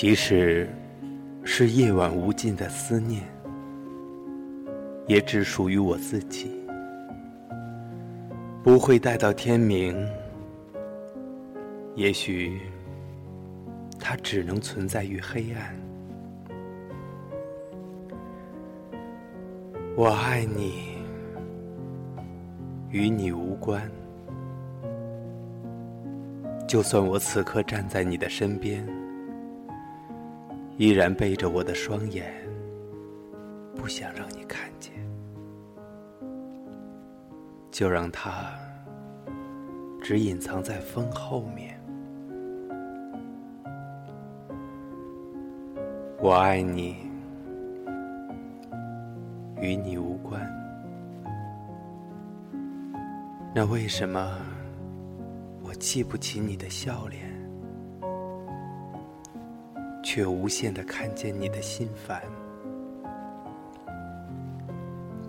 即使是夜晚无尽的思念，也只属于我自己，不会待到天明。也许，它只能存在于黑暗。我爱你，与你无关。就算我此刻站在你的身边。依然背着我的双眼，不想让你看见，就让它只隐藏在风后面。我爱你，与你无关。那为什么我记不起你的笑脸？却无限的看见你的心烦，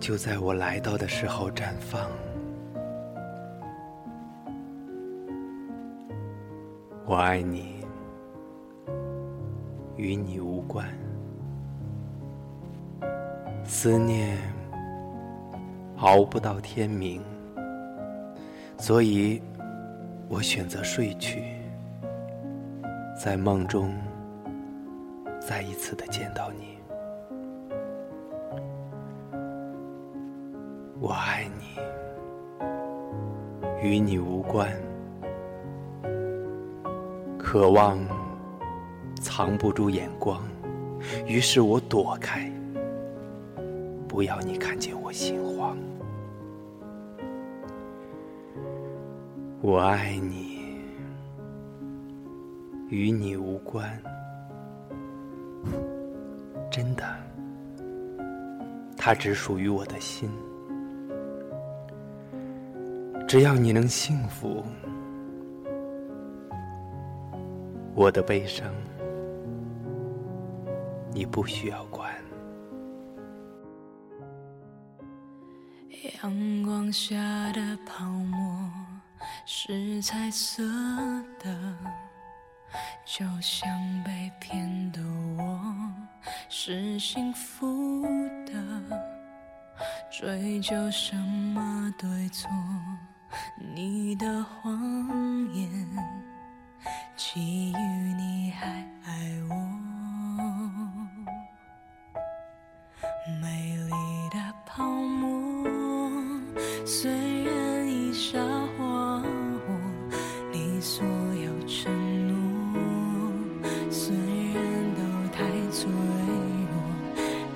就在我来到的时候绽放。我爱你，与你无关。思念熬不到天明，所以我选择睡去，在梦中。再一次的见到你，我爱你，与你无关。渴望藏不住眼光，于是我躲开，不要你看见我心慌。我爱你，与你无关。真的，它只属于我的心。只要你能幸福，我的悲伤你不需要管。阳光下的泡沫是彩色的，就像被骗的我。是幸福的，追究什么对错？你的谎言，基于你还爱我，美丽脆弱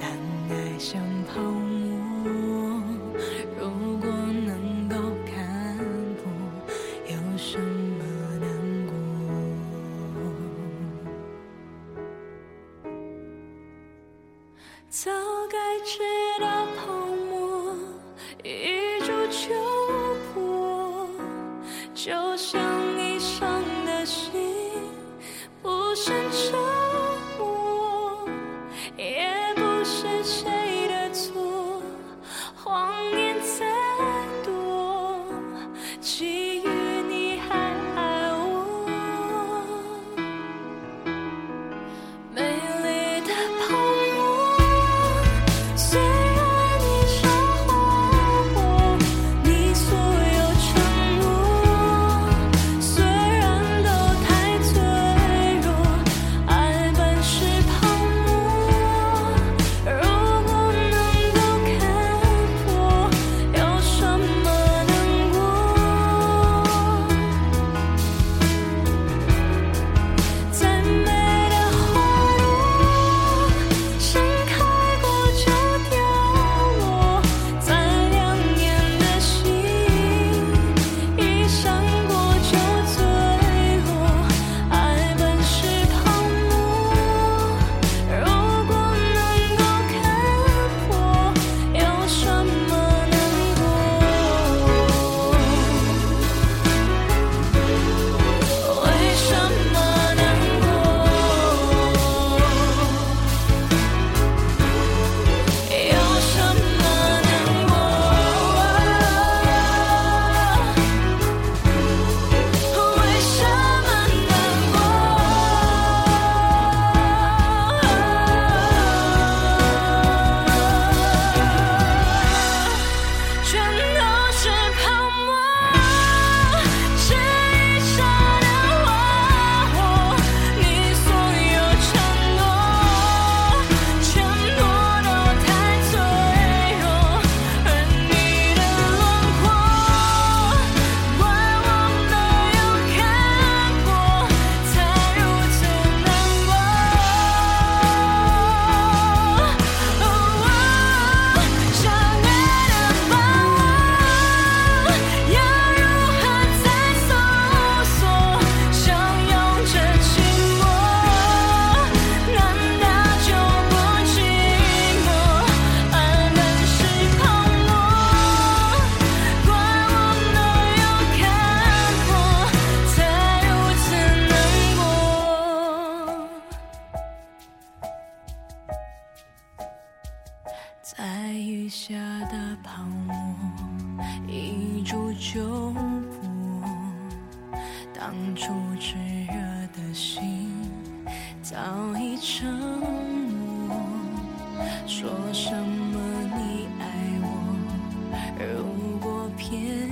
但爱像泡沫如果能够看破有什么难过？早该知道泡沫一触就破。就像 te 在雨下的泡沫，一触就破。当初炽热的心，早已沉默。说什么你爱我，如果偏。